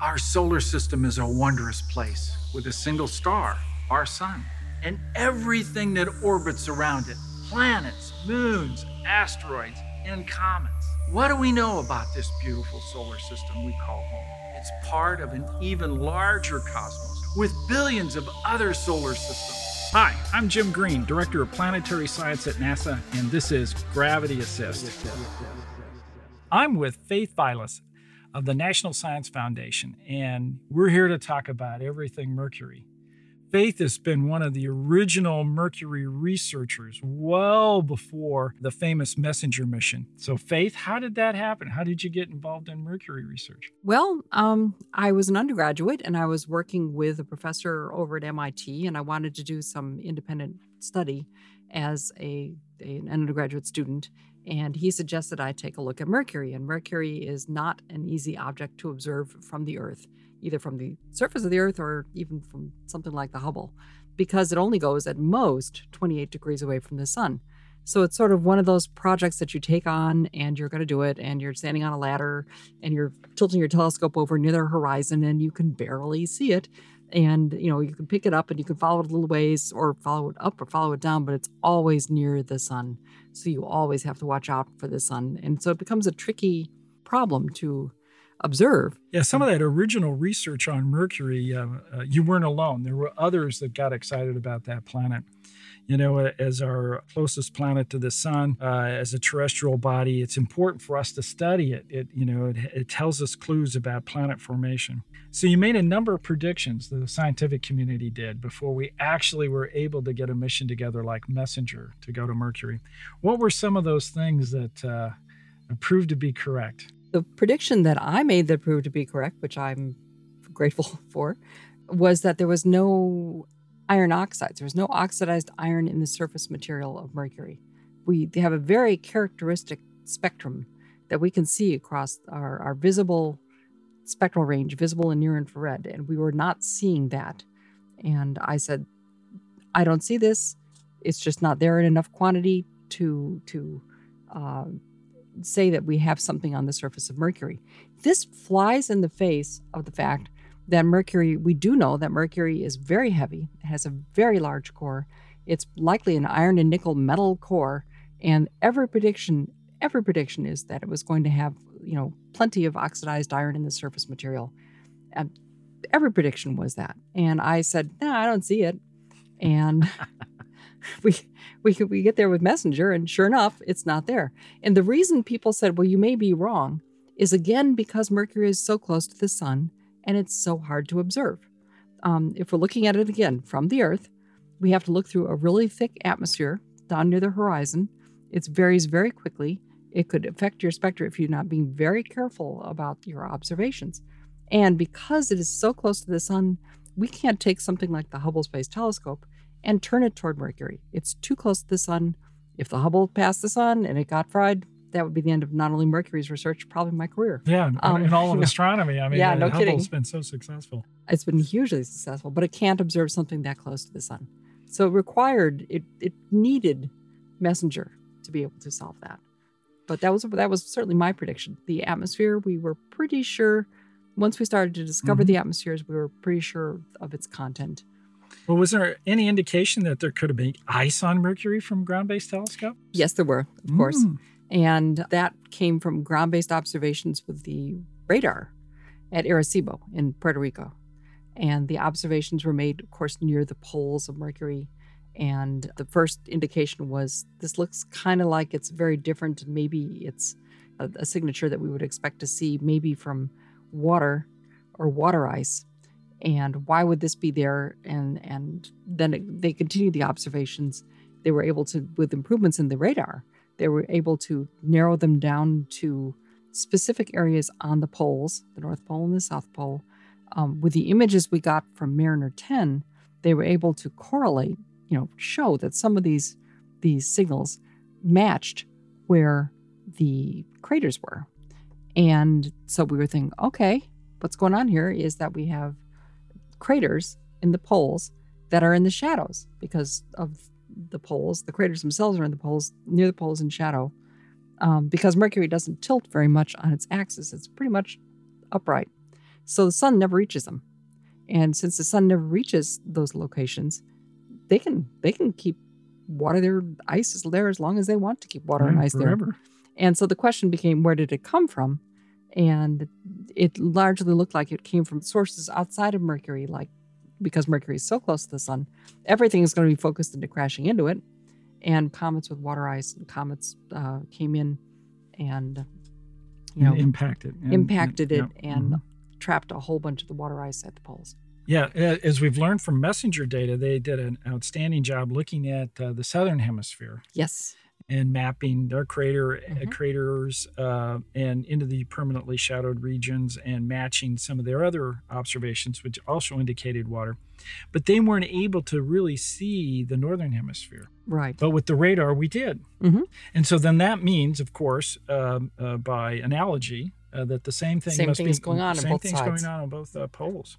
Our solar system is a wondrous place with a single star, our sun, and everything that orbits around it planets, moons, asteroids, and comets. What do we know about this beautiful solar system we call home? It's part of an even larger cosmos with billions of other solar systems. Hi, I'm Jim Green, Director of Planetary Science at NASA, and this is Gravity Assist. I'm with Faith Vilas of the National Science Foundation, and we're here to talk about everything Mercury. Faith has been one of the original Mercury researchers well before the famous Messenger mission. So, Faith, how did that happen? How did you get involved in Mercury research? Well, um, I was an undergraduate and I was working with a professor over at MIT, and I wanted to do some independent study as a, a an undergraduate student and he suggested I take a look at Mercury. And Mercury is not an easy object to observe from the Earth, either from the surface of the Earth or even from something like the Hubble, because it only goes at most 28 degrees away from the sun. So it's sort of one of those projects that you take on and you're going to do it, and you're standing on a ladder and you're tilting your telescope over near the horizon and you can barely see it and you know you can pick it up and you can follow it a little ways or follow it up or follow it down but it's always near the sun. So you always have to watch out for the sun. And so it becomes a tricky problem to observe yeah some of that original research on mercury uh, uh, you weren't alone there were others that got excited about that planet you know, as our closest planet to the sun, uh, as a terrestrial body, it's important for us to study it. It, you know, it, it tells us clues about planet formation. So you made a number of predictions the scientific community did before we actually were able to get a mission together like Messenger to go to Mercury. What were some of those things that uh, proved to be correct? The prediction that I made that proved to be correct, which I'm grateful for, was that there was no iron oxides. There was no oxidized iron in the surface material of Mercury. We have a very characteristic spectrum that we can see across our, our visible spectral range, visible and near infrared, and we were not seeing that. And I said, I don't see this. It's just not there in enough quantity to to uh, say that we have something on the surface of Mercury. This flies in the face of the fact that Mercury, we do know that Mercury is very heavy, it has a very large core. It's likely an iron and nickel metal core, and every prediction, every prediction is that it was going to have, you know, plenty of oxidized iron in the surface material. And every prediction was that. And I said, "No, I don't see it." And we we we get there with Messenger, and sure enough, it's not there. And the reason people said, "Well, you may be wrong," is again because Mercury is so close to the sun and it's so hard to observe. Um, if we're looking at it again from the Earth, we have to look through a really thick atmosphere down near the horizon. It varies very quickly. It could affect your spectra if you're not being very careful about your observations. And because it is so close to the sun, we can't take something like the Hubble Space Telescope and turn it toward Mercury. It's too close to the sun. If the Hubble passed the sun and it got fried, that would be the end of not only Mercury's research, probably my career. Yeah, um, in all of astronomy. I mean, yeah, no Hubble's kidding. been so successful. It's been hugely successful, but it can't observe something that close to the sun. So it required it. It needed Messenger to be able to solve that. But that was that was certainly my prediction. The atmosphere, we were pretty sure. Once we started to discover mm-hmm. the atmospheres, we were pretty sure of its content. Well, was there any indication that there could have been ice on Mercury from ground-based telescope? Yes, there were, of mm. course. And that came from ground based observations with the radar at Arecibo in Puerto Rico. And the observations were made, of course, near the poles of Mercury. And the first indication was this looks kind of like it's very different. Maybe it's a, a, signature that we would expect to see, maybe from water or water ice. And why would this be there? And and then it, they continued the observations. They were able to, with improvements in the radar, they were able to narrow them down to specific areas on the poles, the North Pole and the South Pole. Um, with the images we got from Mariner 10, they were able to correlate, you know, show that some of these these signals matched where the craters were. And so we were thinking, okay, what's going on here is that we have craters in the poles that are in the shadows because of the poles. The craters themselves are in the poles, near the poles in shadow. Um, because Mercury doesn't tilt very much on its axis, it's pretty much upright. So the sun never reaches them. And since the sun never reaches those locations, they can they can keep water there ice is there as long as they want to keep water and Right, ice there. And so the question became, where did it come from? And it largely looked like it came from sources outside of Mercury, like because Mercury is so close to the sun, everything is going to be focused into crashing into it. And comets with water ice and comets uh, came in and, you know, And impacted. and- impacted it yeah, and mhm. trapped a whole bunch of the water ice at the poles. Yeah, as we've learned from messenger data, they did an outstanding job looking at uh, the southern hemisphere Yes. And mapping their crater uh, Mhm. craters uh, and into the permanently shadowed regions and matching some of their other observations, which also indicated water. But they weren't able to really see the northern hemisphere. Right. But with the radar, we did. Mhm. And so then that means, of course, um, uh, by analogy, uh, that the same thing Same must thing be is going on on same both thing's sides. going on on both uh, poles.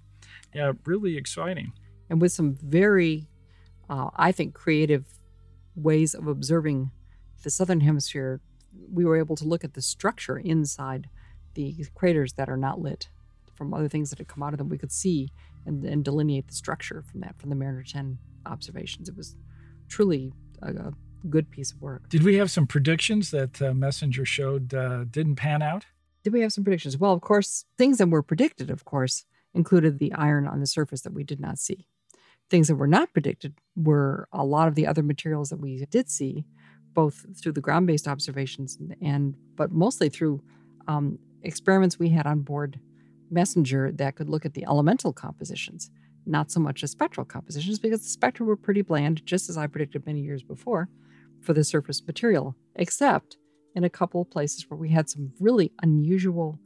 Yeah, really exciting. and with some very, uh, I think, creative ways of observing the southern hemisphere, we were able to look at the structure inside the craters that are not lit. From other things that had come out of them, we could see and, and delineate the structure from that, from the Mariner 10 observations. It was truly a, a good piece of work. Did we have some predictions that uh, Messenger showed uh, didn't pan out? Did we have some predictions? Well, of course, things that were predicted, of course, included the iron on the surface that we did not see. Things that were not predicted were a lot of the other materials that we did see, both through the ground-based observations and, but mostly through um, experiments we had on board Messenger that could look at the elemental compositions, not so much the spectral compositions, because the spectra were pretty bland, just as I predicted many years before, for the surface material, except in a couple of places where we had some really unusual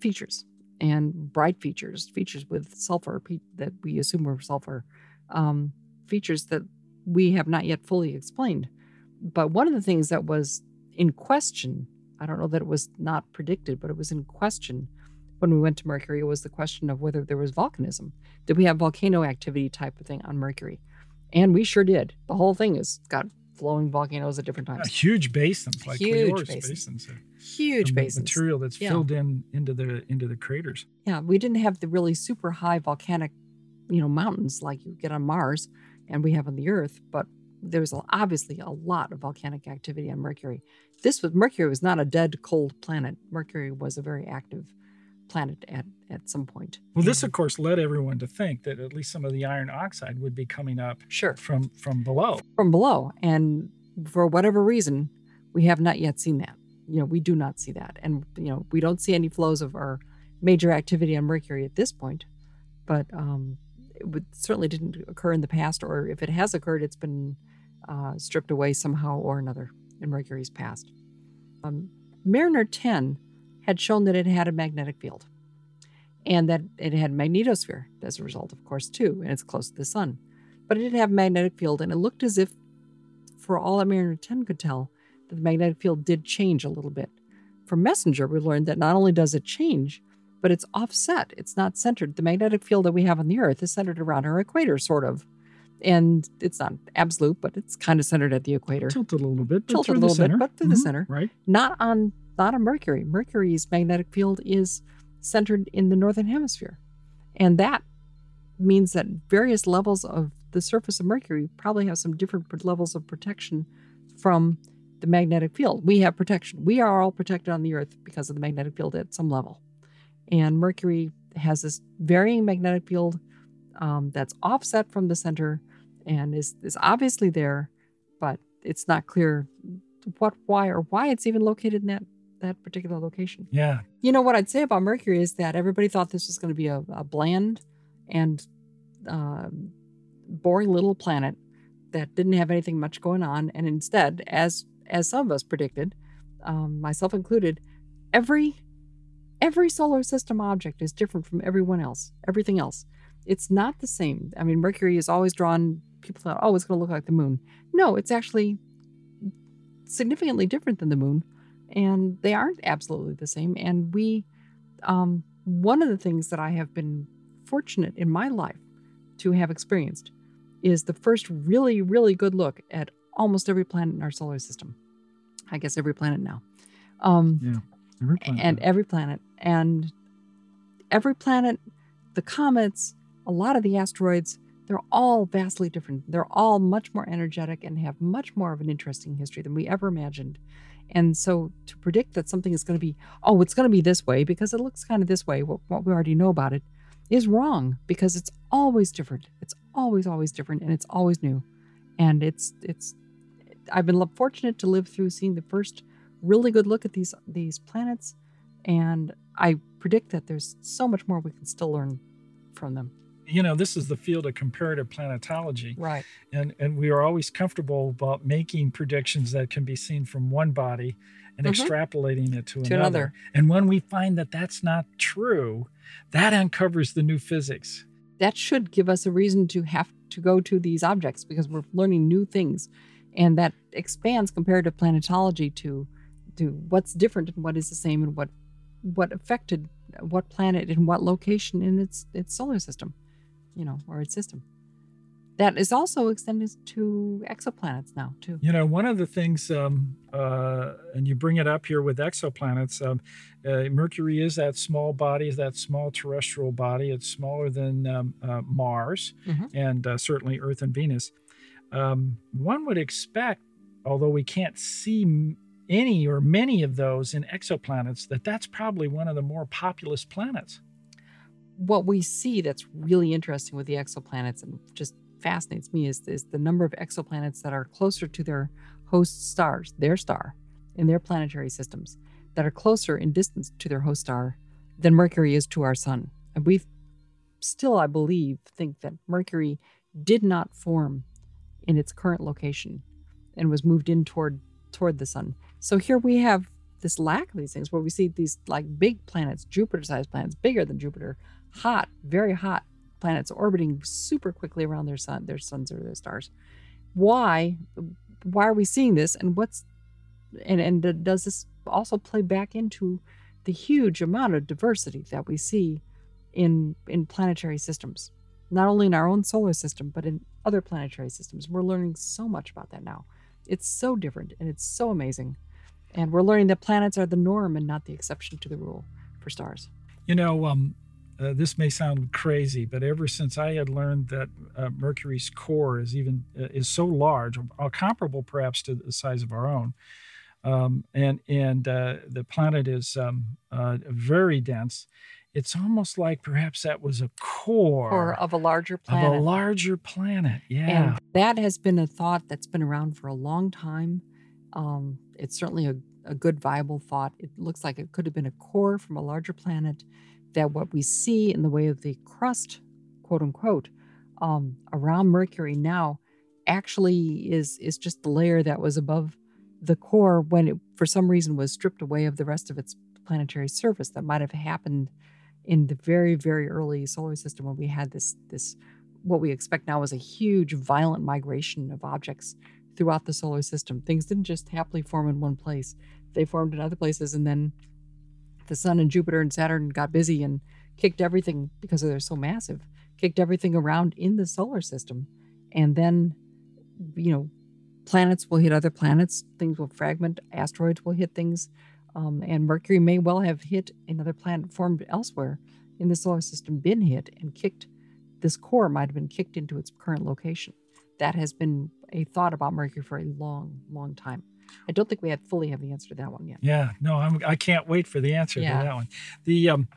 features and bright features, features with sulfur that we assume were sulfur, um, features that we have not yet fully explained. But one of the things that was in question, I don't know that it was not predicted, but it was in question when we went to Mercury, was the question of whether there was volcanism. Did we have volcano activity type of thing on Mercury? And we sure did. The whole thing has got flowing volcanoes at different times. huge basins like Huge basins. basins. Huge basins. Material that's Yeah. filled in into the into the craters. Yeah, we didn't have the really super high volcanic, you know, mountains like you get on Mars and we have on the Earth, but there was obviously a lot of volcanic activity on Mercury. This was Mercury was not a dead cold planet. Mercury was a very active planet at at some point. Well, this of course led everyone to think that at least some of the iron oxide would be coming up sure from from below. from below, and for whatever reason, we have not yet seen that. You know, we do not see that, and you know, we don't see any flows of our major activity on Mercury at this point. But um, it would, certainly didn't occur in the past, or if it has occurred, it's been uh, stripped away somehow or another in Mercury's past. Um, Mariner 10 had shown that it had a magnetic field, and that it had a magnetosphere as a result, of course, too, and it's close to the sun. But it did have a magnetic field, and it looked as if for all that Mariner 10 could tell, that the magnetic field did change a little bit. From Messenger, we learned that not only does it change, but it's offset. It's not centered. The magnetic field that we have on the Earth is centered around our equator, sort of. And it's not absolute, but it's kind of centered at the equator. Tilted a little bit, Tilted a the little bit, but through the Mhm, center. Right. Not on not on Mercury. Mercury's magnetic field is centered in the northern hemisphere. And that means that various levels of the surface of Mercury probably have some different levels of protection from the magnetic field. We have protection. We are all protected on the Earth because of the magnetic field at some level. And Mercury has this varying magnetic field um, that's offset from the center and is, is obviously there, but it's not clear what, why, or why it's even located in that, that particular location. Yeah. You know what I'd say about Mercury is that everybody thought this was going to be a, a bland and um boring little planet that didn't have anything much going on, and instead, as as some of us predicted, um, myself included, every every solar system object is different from everyone else. Everything else, it's not the same. I mean, Mercury is always drawn. People thought, oh, it's going to look like the moon. No, it's actually significantly different than the moon and they aren't absolutely the same. And we, um, one of the things that I have been fortunate in my life to have experienced is the first really, really good look at almost every planet in our solar system. I guess every planet now. Um, Every planet and every planet. And every planet, the comets, a lot of the asteroids, they're all vastly different. They're all much more energetic and have much more of an interesting history than we ever imagined. And so to predict that something is going to be, oh, it's going to be this way because it looks kind of this way, what, what we already know about it, is wrong because it's always different. It's always, always different and it's always new. And it's, it's, I've been fortunate to live through seeing the first really good look at these, these planets. And I predict that there's so much more we can still learn from them you know this is the field of comparative planetology right and and we are always comfortable about making predictions that can be seen from one body and mm-hmm. extrapolating it to, to another. another and when we find that that's not true that uncovers the new physics that should give us a reason to have to go to these objects because we're learning new things and that expands comparative planetology to to what's different and what is the same and what what affected what planet in what location in its its solar system you know, or its system. That is also extended to exoplanets now, too. You know, one of the things, um, uh, and you bring it up here with exoplanets, um, uh, Mercury is that small body, is that small terrestrial body. It's smaller than um, uh, Mars mm-hmm. and uh, certainly Earth and Venus. Um, one would expect, although we can't see any or many of those in exoplanets, that that's probably one of the more populous planets what we see that's really interesting with the exoplanets and just fascinates me is, is the number of exoplanets that are closer to their host stars, their star, in their planetary systems, that are closer in distance to their host star than Mercury is to our sun. And we still, I believe, think that Mercury did not form in its current location and was moved in toward toward the sun. So here we have this lack of these things where we see these like big planets, Jupiter-sized planets, bigger than Jupiter, hot, very hot planets orbiting super quickly around their sun, their suns or their stars. Why? Why are we seeing this? And what's and and does this also play back into the huge amount of diversity that we see in in planetary systems, not only in our own solar system but in other planetary systems? We're learning so much about that now. It's so different and it's so amazing. And we're learning that planets are the norm and not the exception to the rule for stars. You know, um, uh, this may sound crazy, but ever since I had learned that uh, Mercury's core is even uh, is so large, uh, comparable perhaps to the size of our own, um, and and uh, the planet is um, uh, very dense. It's almost like perhaps that was a core or of a larger planet. Of a larger planet, yeah. And that has been a thought that's been around for a long time. Um, it's certainly a, a good, viable thought. It looks like it could have been a core from a larger planet that what we see in the way of the crust, quote unquote, um, around Mercury now actually is is just the layer that was above the core when it for some reason was stripped away of the rest of its planetary surface that might have happened in the very very early solar system when we had this this what we expect now is a huge violent migration of objects throughout the solar system things didn't just happily form in one place they formed in other places and then the sun and Jupiter and Saturn got busy and kicked everything because they're so massive, kicked everything around in the solar system. And then, you know, planets will hit other planets, things will fragment, asteroids will hit things, um, and Mercury may well have hit another planet formed elsewhere in the solar system, been hit and kicked. This core might have been kicked into its current location. That has been a thought about Mercury for a long, long time. I don't think we have fully have the answer to that one yet. Yeah, no, I'm, I can not wait for the answer yeah. to that one. The um,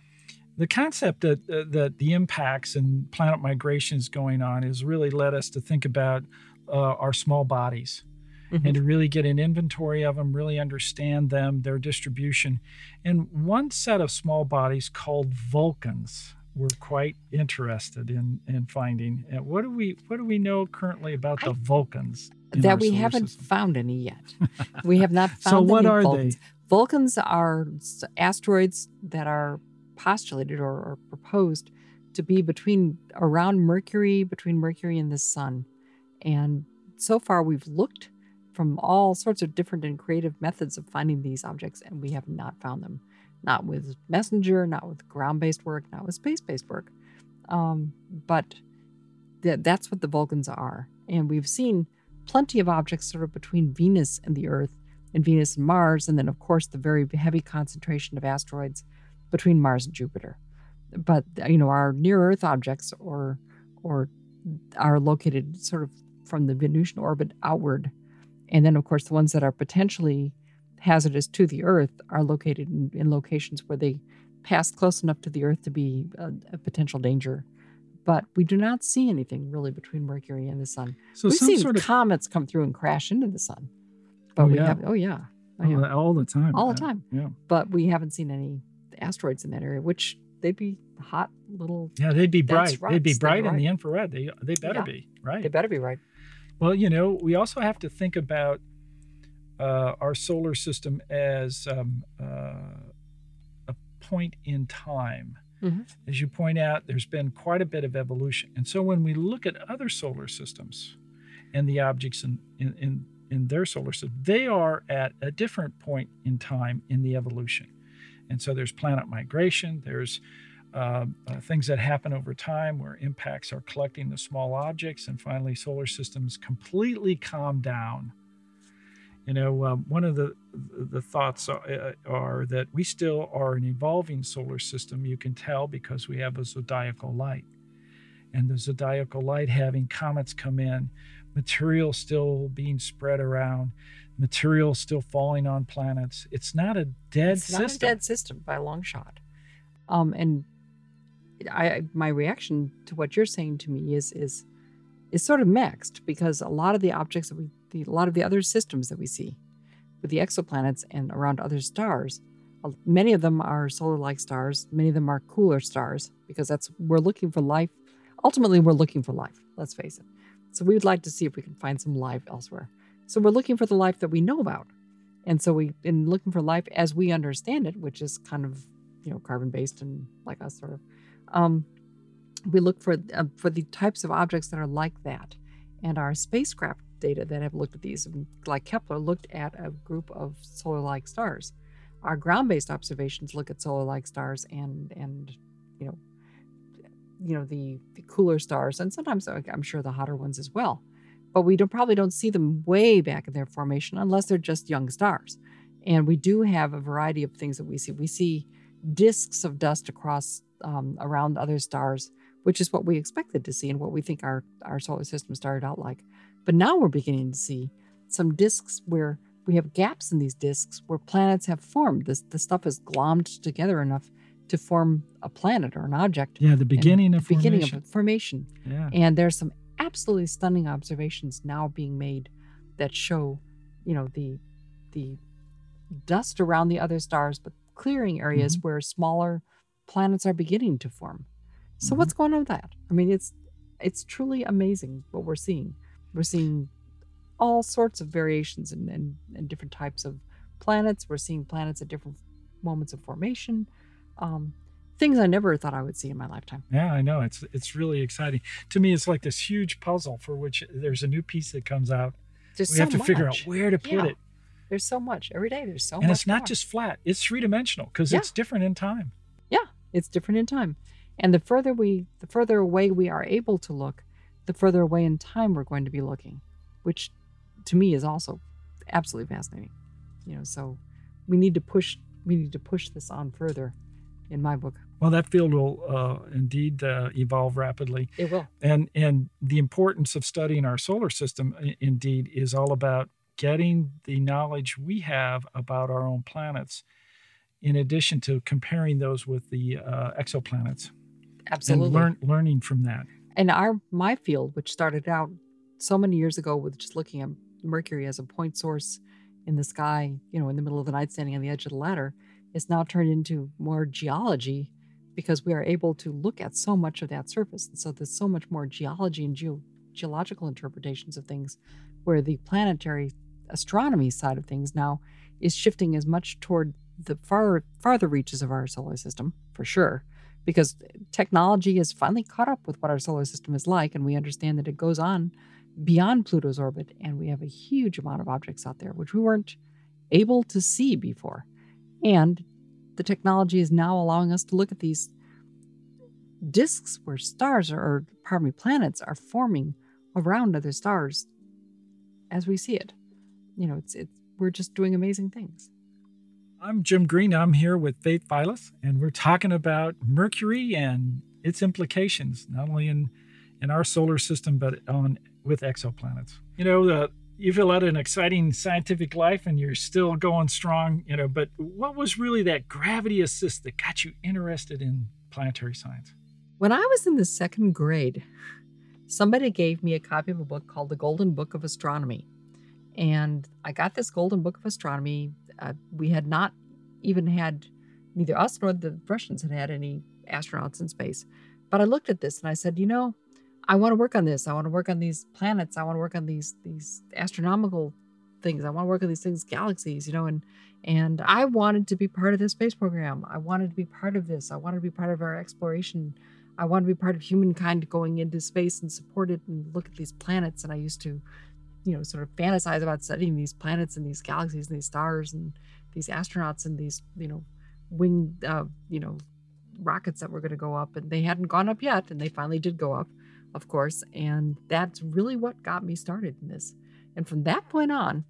the concept that uh, that the impacts and planet migrations going on has really led us to think about uh, our small bodies. Mm-hmm. And to really get an inventory of them, really understand them, their distribution. And one set of small bodies called Vulcans we're quite interested in in finding. And what do we what do we know currently about the Vulcans? that we haven't system. found any yet. we have not found. Any. So what are Vulcans. they? Vulcans are asteroids that are postulated or, or, proposed to be between around Mercury, between Mercury and the Sun, and so far we've looked from all sorts of different and creative methods of finding these objects, and we have not found them. Not with messenger, not with ground-based work, not with space-based work, um, but th- that's what the Vulcans are, and we've seen plenty of objects sort of between Venus and the Earth, and Venus and Mars, and then, of course, the very heavy concentration of asteroids between Mars and Jupiter. but you know, our near Earth objects or or are located sort of from the Venusian orbit outward, and then of course the ones that are potentially hazardous to the Earth are located in, in locations where they pass close enough to the Earth to be a, a, potential danger. But we do not see anything really between Mercury and the Sun. So We've seen sort of... comets come through and crash into the Sun. But oh, we yeah. have, oh yeah, oh, yeah. all the time, all the time. Yeah. But we haven't seen any asteroids in that area, which they'd be hot little. Yeah, they'd be bright. They'd be bright in the infrared. They they better yeah. be right. They better be right. Well, you know, we also have to think about uh, our solar system as um, uh, a point in time. Mm-hmm. As you point out, there's been quite a bit of evolution. And so when we look at other solar systems and the objects in, in, in, in their solar system, they are at a different point in time in the evolution. And so there's planet migration, there's uh, uh, things that happen over time where impacts are collecting the small objects, and finally, solar systems completely calm down you know, um, one of the the thoughts are, uh, are, that we still are an evolving solar system. You can tell because we have a zodiacal light, and the zodiacal light having comets come in, material still being spread around, material still falling on planets. It's not a dead it's system. Not a dead system by a long shot. Um, and I, my reaction to what you're saying to me is is is sort of mixed because a lot of the objects that we the, a lot of the other systems that we see with the exoplanets and around other stars. Many of them are solar like stars, many of them are cooler stars because that's we're looking for life. Ultimately, we're looking for life, let's face it. So we would like to see if we can find some life elsewhere. So we're looking for the life that we know about. And so we've been looking for life as we understand it, which is kind of, you know, carbon based and like us sort of. Um, we look for uh, for the types of objects that are like that. And our spacecraft data that have looked at these, like Kepler looked at a group of solar-like stars. Our ground-based observations look at solar-like stars and and you know you know the the cooler stars and sometimes I'm sure the hotter ones as well. But we don't probably don't see them way back in their formation unless they're just young stars. And we do have a variety of things that we see. We see disks of dust across um, around other stars, which is what we expected to see and what we think our, our solar system started out like. But now we're beginning to see some disks where we have gaps in these disks where planets have formed. This the stuff is glommed together enough to form a planet or an object. Yeah, the beginning of the formation. beginning of formation. Yeah. And there's some absolutely stunning observations now being made that show, you know, the the dust around the other stars, but clearing areas mm-hmm. where smaller planets are beginning to form. So mm-hmm. what's going on with that? I mean, it's it's truly amazing what we're seeing. We're seeing all sorts of variations and, and, and different types of planets. We're seeing planets at different moments of formation. Um, things I never thought I would see in my lifetime. Yeah, I know. It's it's really exciting. To me, it's like this huge puzzle for which there's a new piece that comes out. There's we so have to much. figure out where to put yeah. it. There's so much every day. There's so and much. And it's not more. just flat. It's three dimensional because yeah. it's different in time. Yeah, it's different in time. And the further we, the further away we are able to look, the further away in time we're going to be looking, which to me is also absolutely fascinating. You know, so we need to push we need to push this on further in my book. Well, that field will uh, indeed uh, evolve rapidly. It will. And and the importance of studying our solar system, indeed, is all about getting the knowledge we have about our own planets, in addition to comparing those with the uh, exoplanets. Absolutely. And learn, learning from that and our my field which started out so many years ago with just looking at mercury as a point source in the sky you know in the middle of the night standing on the edge of the ladder is now turned into more geology because we are able to look at so much of that surface and so there's so much more geology and geo- geological interpretations of things where the planetary astronomy side of things now is shifting as much toward the far farther reaches of our solar system for sure because technology has finally caught up with what our solar system is like, and we understand that it goes on beyond Pluto's orbit, and we have a huge amount of objects out there which we weren't able to see before. And the technology is now allowing us to look at these disks where stars are, or pardon me, planets are forming around other stars as we see it. You know, it's it's we're just doing amazing things. I'm Jim Green. I'm here with Faith Vilas, and we're talking about Mercury and its implications, not only in, in our solar system, but on with exoplanets. You know, uh, the, you've led an exciting scientific life and you're still going strong, you know, but what was really that gravity assist that got you interested in planetary science? When I was in the second grade, somebody gave me a copy of a book called The Golden Book of Astronomy. And I got this Golden Book of Astronomy. Uh, we had not even had, neither us nor the Russians had had any astronauts in space. But I looked at this and I said, you know, I want to work on this. I want to work on these planets. I want to work on these these astronomical things. I want to work on these things, galaxies, you know, and and I wanted to be part of this space program. I wanted to be part of this. I wanted to be part of our exploration. I wanted to be part of humankind going into space and support it and look at these planets. And I used to, you know, sort of fantasize about studying these planets and these galaxies and these stars and these astronauts and these, you know, winged, uh, you know, rockets that were going to go up. And they hadn't gone up yet, and they finally did go up of course. And that's really what got me started in this. And from that point on,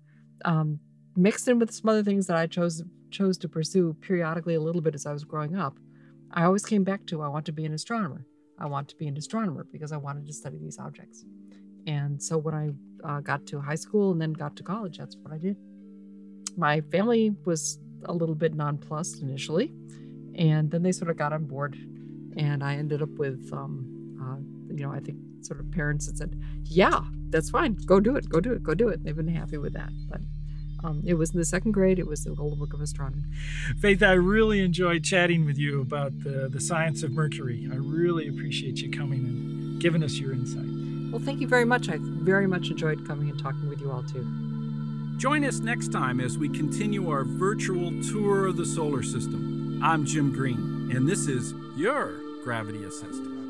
um, mixed in with some other things that I chose chose to pursue periodically a little bit as I was growing up, I always came back to I want to be an astronomer. I want to be an astronomer because I wanted to study these objects. And so when I uh, got to high school and then got to college, that's what I did. My family was a little bit nonplussed initially, and then they sort of got on board, and I ended up with um, uh, you know, I think sort of parents that said, yeah, that's fine. Go do it. Go do it. Go do it. They've been happy with that. But um, it was in the second grade. It was the Golden Book of Astronomy. Faith, I really enjoyed chatting with you about the, the science of Mercury. I really appreciate you coming and giving us your insight. Well, thank you very much. I very much enjoyed coming and talking with you all too. Join us next time as we continue our virtual tour of the solar system. I'm Jim Green, and this is your Gravity Assist.